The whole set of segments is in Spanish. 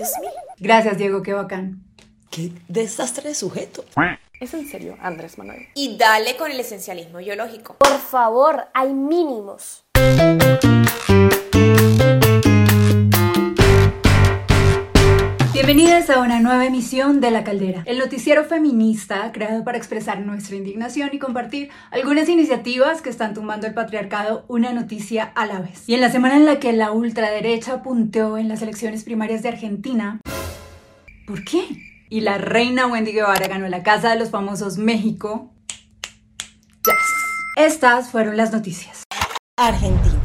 Excuse me. Gracias, Diego, qué bacán. Qué desastre de sujeto. ¿Es en serio, Andrés Manuel? Y dale con el esencialismo biológico. Por favor, hay mínimos. Bienvenidas a una nueva emisión de La Caldera, el noticiero feminista creado para expresar nuestra indignación y compartir algunas iniciativas que están tumbando el patriarcado una noticia a la vez. Y en la semana en la que la ultraderecha punteó en las elecciones primarias de Argentina, ¿por qué? Y la reina Wendy Guevara ganó la Casa de los Famosos México. Yes. Estas fueron las noticias. Argentina.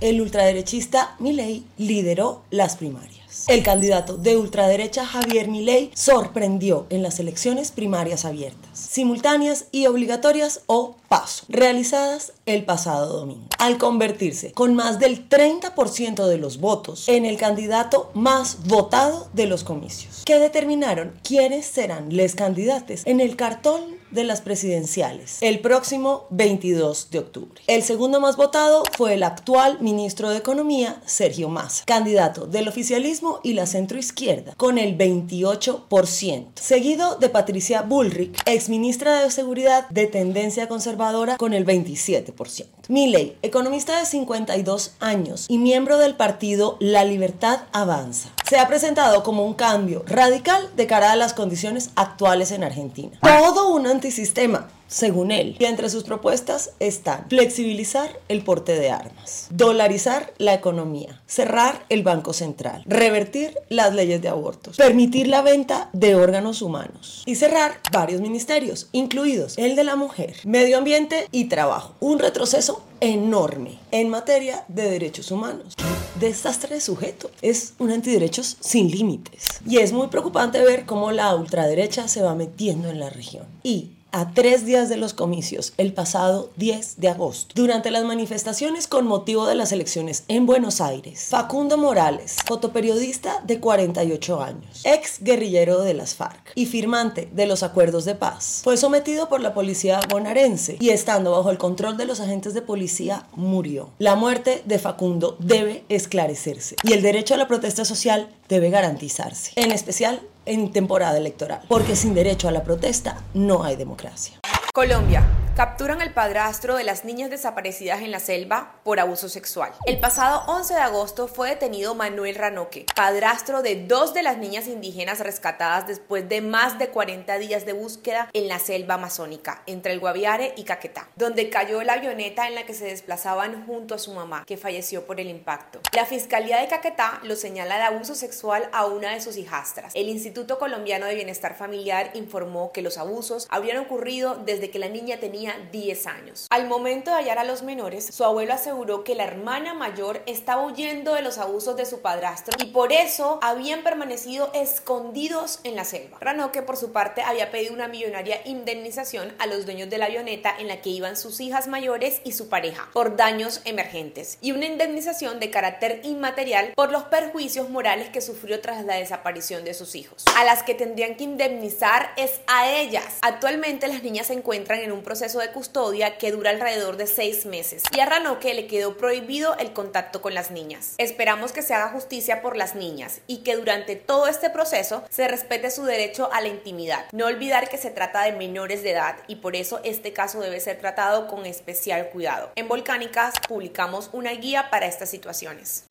El ultraderechista Milei lideró las primarias. El candidato de ultraderecha Javier Milei sorprendió en las elecciones primarias abiertas, simultáneas y obligatorias o paso, realizadas el pasado domingo, al convertirse con más del 30% de los votos en el candidato más votado de los comicios, que determinaron quiénes serán los candidatos en el cartón de las presidenciales el próximo 22 de octubre. El segundo más votado fue el actual ministro de Economía, Sergio Massa, candidato del oficialismo y la centroizquierda, con el 28%, seguido de Patricia Bullrich, exministra de Seguridad de tendencia conservadora, con el 27%. Milley, economista de 52 años y miembro del partido La Libertad Avanza, se ha presentado como un cambio radical de cara a las condiciones actuales en Argentina. Todo un antisistema, según él. Y entre sus propuestas están flexibilizar el porte de armas, dolarizar la economía, cerrar el Banco Central, revertir las leyes de abortos, permitir la venta de órganos humanos y cerrar varios ministerios, incluidos el de la mujer, medio ambiente y trabajo. Un retroceso enorme en materia de derechos humanos. Desastre de sujeto. Es un antiderechos sin límites. Y es muy preocupante ver cómo la ultraderecha se va metiendo en la región. Y a tres días de los comicios, el pasado 10 de agosto. Durante las manifestaciones con motivo de las elecciones en Buenos Aires, Facundo Morales, fotoperiodista de 48 años, ex guerrillero de las FARC y firmante de los acuerdos de paz, fue sometido por la policía bonaerense y estando bajo el control de los agentes de policía murió. La muerte de Facundo debe esclarecerse y el derecho a la protesta social debe garantizarse, en especial en temporada electoral, porque sin derecho a la protesta no hay democracia. Colombia. Capturan al padrastro de las niñas desaparecidas en la selva por abuso sexual. El pasado 11 de agosto fue detenido Manuel Ranoque, padrastro de dos de las niñas indígenas rescatadas después de más de 40 días de búsqueda en la selva amazónica, entre el Guaviare y Caquetá, donde cayó la avioneta en la que se desplazaban junto a su mamá, que falleció por el impacto. La Fiscalía de Caquetá lo señala de abuso sexual a una de sus hijastras. El Instituto Colombiano de Bienestar Familiar informó que los abusos habrían ocurrido desde que la niña tenía 10 años. Al momento de hallar a los menores, su abuelo aseguró que la hermana mayor estaba huyendo de los abusos de su padrastro y por eso habían permanecido escondidos en la selva. Ranoque, por su parte, había pedido una millonaria indemnización a los dueños de la avioneta en la que iban sus hijas mayores y su pareja por daños emergentes y una indemnización de carácter inmaterial por los perjuicios morales que sufrió tras la desaparición de sus hijos. A las que tendrían que indemnizar es a ellas. Actualmente las niñas se encuentran en un proceso de custodia que dura alrededor de seis meses y a Ranoque le quedó prohibido el contacto con las niñas. Esperamos que se haga justicia por las niñas y que durante todo este proceso se respete su derecho a la intimidad. No olvidar que se trata de menores de edad y por eso este caso debe ser tratado con especial cuidado. En Volcánicas publicamos una guía para estas situaciones.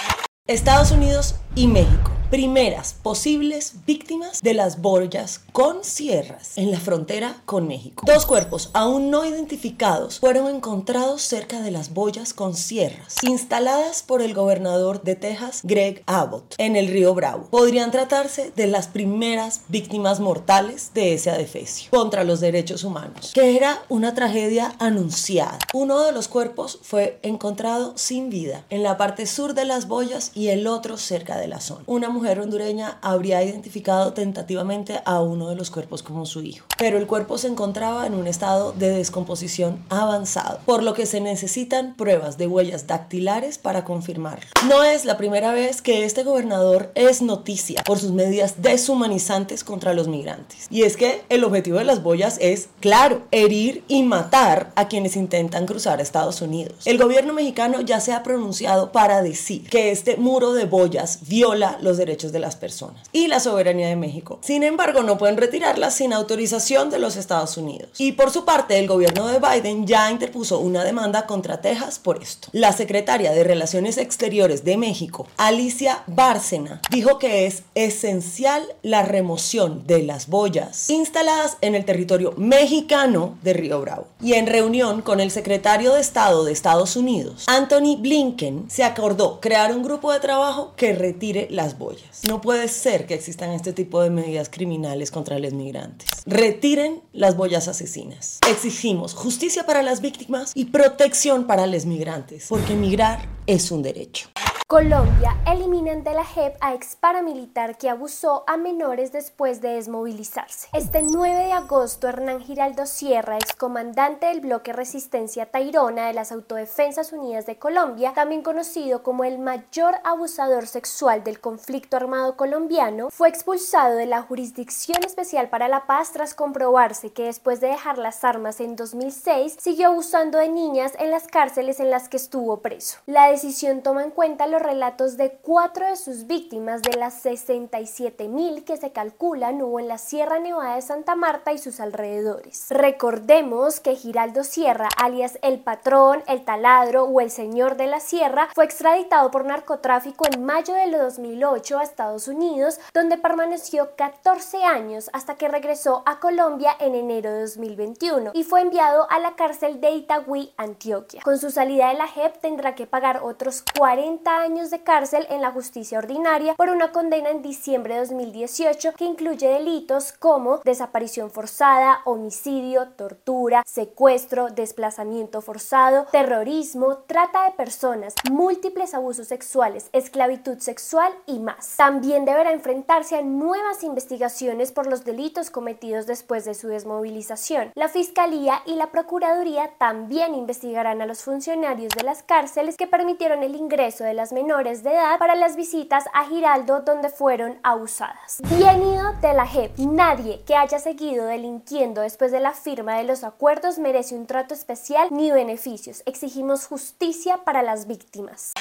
Estados Unidos y México primeras posibles víctimas de las boyas con sierras en la frontera con México. Dos cuerpos aún no identificados fueron encontrados cerca de las boyas con sierras instaladas por el gobernador de Texas, Greg Abbott, en el río Bravo. Podrían tratarse de las primeras víctimas mortales de ese adefesio contra los derechos humanos, que era una tragedia anunciada. Uno de los cuerpos fue encontrado sin vida en la parte sur de las boyas y el otro cerca de la zona. Una mujer hondureña habría identificado tentativamente a uno de los cuerpos como su hijo, pero el cuerpo se encontraba en un estado de descomposición avanzado, por lo que se necesitan pruebas de huellas dactilares para confirmarlo. No es la primera vez que este gobernador es noticia por sus medidas deshumanizantes contra los migrantes. Y es que el objetivo de las boyas es, claro, herir y matar a quienes intentan cruzar a Estados Unidos. El gobierno mexicano ya se ha pronunciado para decir que este muro de boyas viola los derechos derechos de las personas y la soberanía de México. Sin embargo, no pueden retirarlas sin autorización de los Estados Unidos. Y por su parte, el gobierno de Biden ya interpuso una demanda contra Texas por esto. La secretaria de Relaciones Exteriores de México, Alicia Bárcena, dijo que es esencial la remoción de las boyas instaladas en el territorio mexicano de Río Bravo. Y en reunión con el secretario de Estado de Estados Unidos, Anthony Blinken, se acordó crear un grupo de trabajo que retire las boyas. No puede ser que existan este tipo de medidas criminales contra los migrantes. Retiren las boyas asesinas. Exigimos justicia para las víctimas y protección para los migrantes, porque migrar es un derecho. Colombia eliminan de la JEP a ex paramilitar que abusó a menores después de desmovilizarse. Este 9 de agosto, Hernán Giraldo Sierra, excomandante del bloque Resistencia Tairona de las Autodefensas Unidas de Colombia, también conocido como el mayor abusador sexual del conflicto armado colombiano, fue expulsado de la Jurisdicción Especial para la Paz tras comprobarse que después de dejar las armas en 2006, siguió abusando de niñas en las cárceles en las que estuvo preso. La decisión toma en cuenta relatos de cuatro de sus víctimas de las 67 mil que se calculan hubo en la Sierra Nevada de Santa Marta y sus alrededores. Recordemos que Giraldo Sierra, alias el patrón, el taladro o el señor de la sierra, fue extraditado por narcotráfico en mayo de 2008 a Estados Unidos, donde permaneció 14 años hasta que regresó a Colombia en enero de 2021 y fue enviado a la cárcel de Itagüí, Antioquia. Con su salida de la JEP tendrá que pagar otros 40 años años de cárcel en la justicia ordinaria por una condena en diciembre de 2018 que incluye delitos como desaparición forzada, homicidio, tortura, secuestro, desplazamiento forzado, terrorismo, trata de personas, múltiples abusos sexuales, esclavitud sexual y más. También deberá enfrentarse a nuevas investigaciones por los delitos cometidos después de su desmovilización. La Fiscalía y la Procuraduría también investigarán a los funcionarios de las cárceles que permitieron el ingreso de las menores de edad para las visitas a Giraldo donde fueron abusadas. Bien ido de la JEP. Nadie que haya seguido delinquiendo después de la firma de los acuerdos merece un trato especial ni beneficios. Exigimos justicia para las víctimas.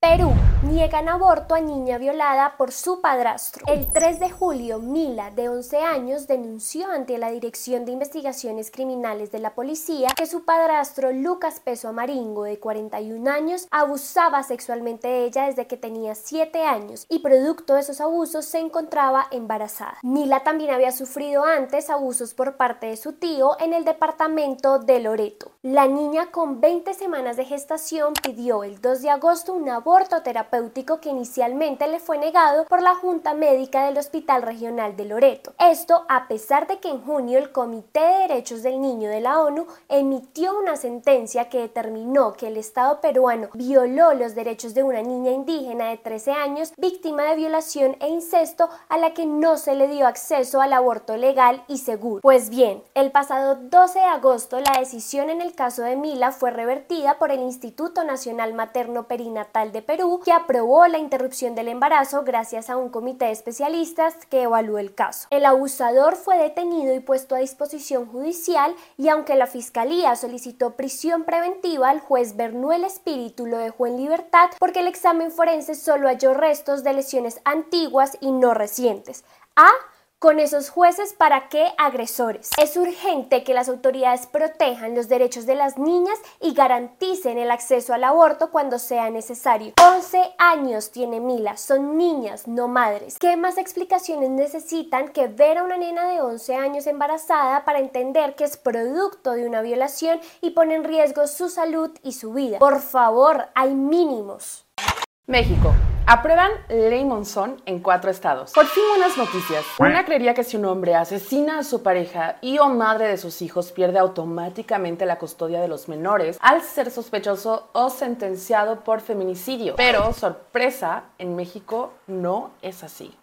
Perú. Niegan aborto a niña violada por su padrastro. El 3 de julio, Mila, de 11 años, denunció ante la Dirección de Investigaciones Criminales de la Policía que su padrastro Lucas Peso Amaringo, de 41 años, abusaba sexualmente de ella desde que tenía 7 años y producto de esos abusos se encontraba embarazada. Mila también había sufrido antes abusos por parte de su tío en el departamento de Loreto. La niña con 20 semanas de gestación pidió el 2 de agosto un aborto terapéutico que inicialmente le fue negado por la Junta Médica del Hospital Regional de Loreto. Esto a pesar de que en junio el Comité de Derechos del Niño de la ONU emitió una sentencia que determinó que el Estado peruano violó los derechos de una niña indígena de 13 años víctima de violación e incesto a la que no se le dio acceso al aborto legal y seguro. Pues bien, el pasado 12 de agosto la decisión en el el caso de Mila fue revertida por el Instituto Nacional Materno Perinatal de Perú, que aprobó la interrupción del embarazo gracias a un comité de especialistas que evaluó el caso. El abusador fue detenido y puesto a disposición judicial y aunque la Fiscalía solicitó prisión preventiva, el juez Bernuel Espíritu lo dejó en libertad porque el examen forense solo halló restos de lesiones antiguas y no recientes. A con esos jueces para qué agresores. Es urgente que las autoridades protejan los derechos de las niñas y garanticen el acceso al aborto cuando sea necesario. 11 años tiene Mila, son niñas, no madres. ¿Qué más explicaciones necesitan que ver a una nena de 11 años embarazada para entender que es producto de una violación y pone en riesgo su salud y su vida? Por favor, hay mínimos. México. Aprueban ley Monzón en cuatro estados. Por fin buenas noticias. Una creería que si un hombre asesina a su pareja y o madre de sus hijos pierde automáticamente la custodia de los menores al ser sospechoso o sentenciado por feminicidio. Pero, sorpresa, en México no es así.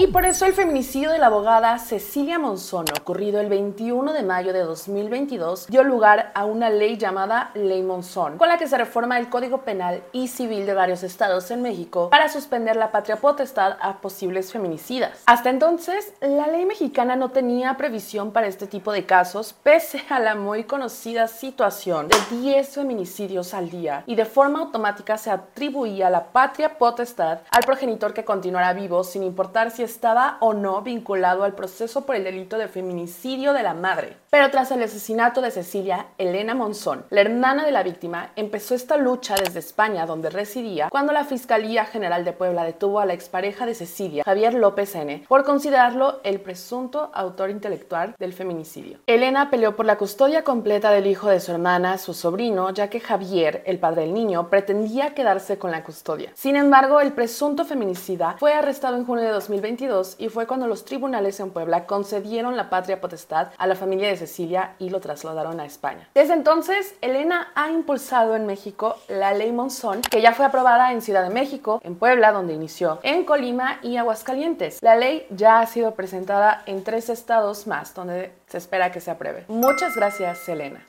Y por eso el feminicidio de la abogada Cecilia Monzón, ocurrido el 21 de mayo de 2022, dio lugar a una ley llamada Ley Monzón, con la que se reforma el Código Penal y Civil de varios estados en México para suspender la patria potestad a posibles feminicidas. Hasta entonces, la ley mexicana no tenía previsión para este tipo de casos, pese a la muy conocida situación de 10 feminicidios al día, y de forma automática se atribuía la patria potestad al progenitor que continuara vivo sin importar si estaba o no vinculado al proceso por el delito de feminicidio de la madre. Pero tras el asesinato de Cecilia, Elena Monzón, la hermana de la víctima, empezó esta lucha desde España, donde residía, cuando la Fiscalía General de Puebla detuvo a la expareja de Cecilia, Javier López N., por considerarlo el presunto autor intelectual del feminicidio. Elena peleó por la custodia completa del hijo de su hermana, su sobrino, ya que Javier, el padre del niño, pretendía quedarse con la custodia. Sin embargo, el presunto feminicida fue arrestado en junio de 2020 y fue cuando los tribunales en Puebla concedieron la patria potestad a la familia de Cecilia y lo trasladaron a España. Desde entonces, Elena ha impulsado en México la ley Monzón, que ya fue aprobada en Ciudad de México, en Puebla, donde inició, en Colima y Aguascalientes. La ley ya ha sido presentada en tres estados más, donde se espera que se apruebe. Muchas gracias, Elena.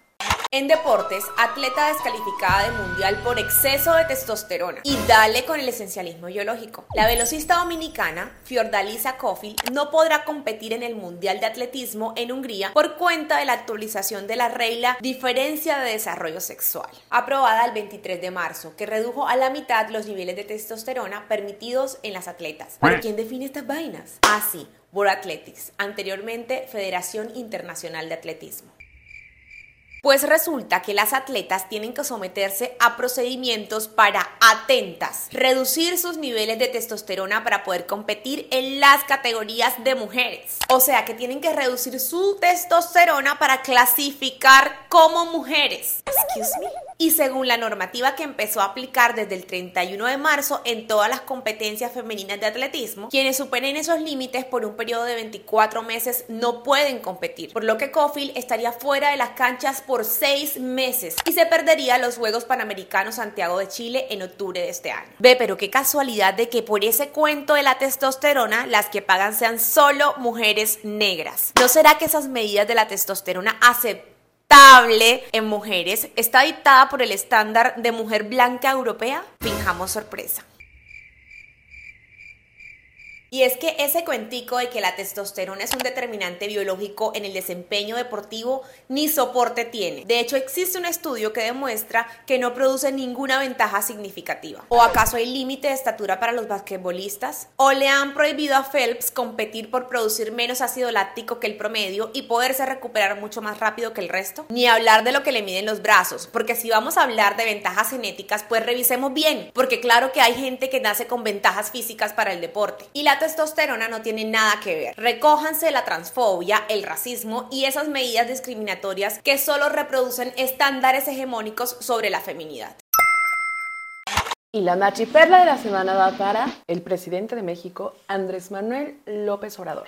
En deportes, atleta descalificada de mundial por exceso de testosterona. Y dale con el esencialismo biológico. La velocista dominicana, Fiordalisa Kofil, no podrá competir en el mundial de atletismo en Hungría por cuenta de la actualización de la regla diferencia de desarrollo sexual, aprobada el 23 de marzo, que redujo a la mitad los niveles de testosterona permitidos en las atletas. ¿Pero quién define estas vainas? Ah, sí, World Athletics, anteriormente Federación Internacional de Atletismo. Pues resulta que las atletas tienen que someterse a procedimientos para atentas, reducir sus niveles de testosterona para poder competir en las categorías de mujeres. O sea que tienen que reducir su testosterona para clasificar como mujeres. Excuse me. Y según la normativa que empezó a aplicar desde el 31 de marzo en todas las competencias femeninas de atletismo, quienes superen esos límites por un periodo de 24 meses no pueden competir, por lo que Cofield estaría fuera de las canchas por seis meses y se perdería los Juegos Panamericanos Santiago de Chile en octubre de este año. Ve, pero qué casualidad de que por ese cuento de la testosterona las que pagan sean solo mujeres negras. ¿No será que esas medidas de la testosterona en mujeres está dictada por el estándar de mujer blanca europea? Fijamos sorpresa. Y es que ese cuentico de que la testosterona es un determinante biológico en el desempeño deportivo ni soporte tiene. De hecho, existe un estudio que demuestra que no produce ninguna ventaja significativa. ¿O acaso hay límite de estatura para los basquetbolistas? ¿O le han prohibido a Phelps competir por producir menos ácido láctico que el promedio y poderse recuperar mucho más rápido que el resto? Ni hablar de lo que le miden los brazos, porque si vamos a hablar de ventajas genéticas, pues revisemos bien, porque claro que hay gente que nace con ventajas físicas para el deporte. Y la testosterona no tiene nada que ver. Recójanse la transfobia, el racismo y esas medidas discriminatorias que solo reproducen estándares hegemónicos sobre la feminidad. Y la machiperla de la semana va para el presidente de México, Andrés Manuel López Obrador.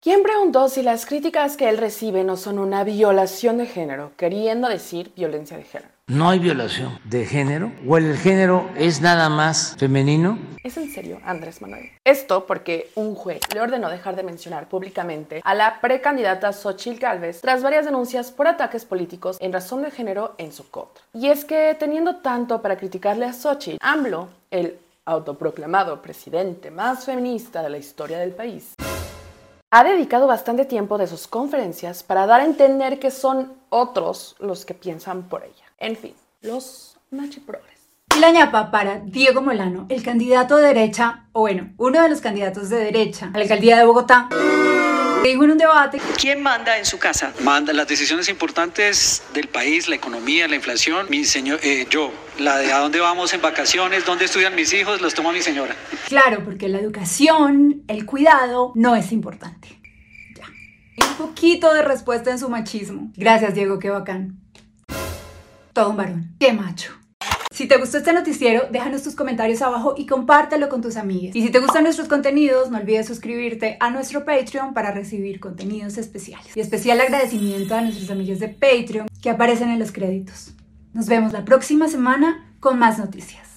¿Quién preguntó si las críticas que él recibe no son una violación de género, queriendo decir violencia de género? No hay violación de género, o el género es nada más femenino. ¿Es en serio, Andrés Manuel? Esto porque un juez le ordenó dejar de mencionar públicamente a la precandidata Xochitl Gálvez tras varias denuncias por ataques políticos en razón de género en su contra. Y es que teniendo tanto para criticarle a Xochitl, AMLO, el autoproclamado presidente más feminista de la historia del país, ha dedicado bastante tiempo de sus conferencias para dar a entender que son otros los que piensan por ella. En fin, los machiprogres. La ñapa para Diego Molano, el candidato de derecha, o bueno, uno de los candidatos de derecha a la alcaldía de Bogotá dijo en un debate. ¿Quién manda en su casa? Manda las decisiones importantes del país, la economía, la inflación. Mi señor, eh, yo, la de a dónde vamos en vacaciones, dónde estudian mis hijos, los toma mi señora. Claro, porque la educación, el cuidado, no es importante. Ya. Un poquito de respuesta en su machismo. Gracias, Diego, qué bacán. Todo un varón. Qué macho. Si te gustó este noticiero, déjanos tus comentarios abajo y compártelo con tus amigos. Y si te gustan nuestros contenidos, no olvides suscribirte a nuestro Patreon para recibir contenidos especiales. Y especial agradecimiento a nuestros amigos de Patreon que aparecen en los créditos. Nos vemos la próxima semana con más noticias.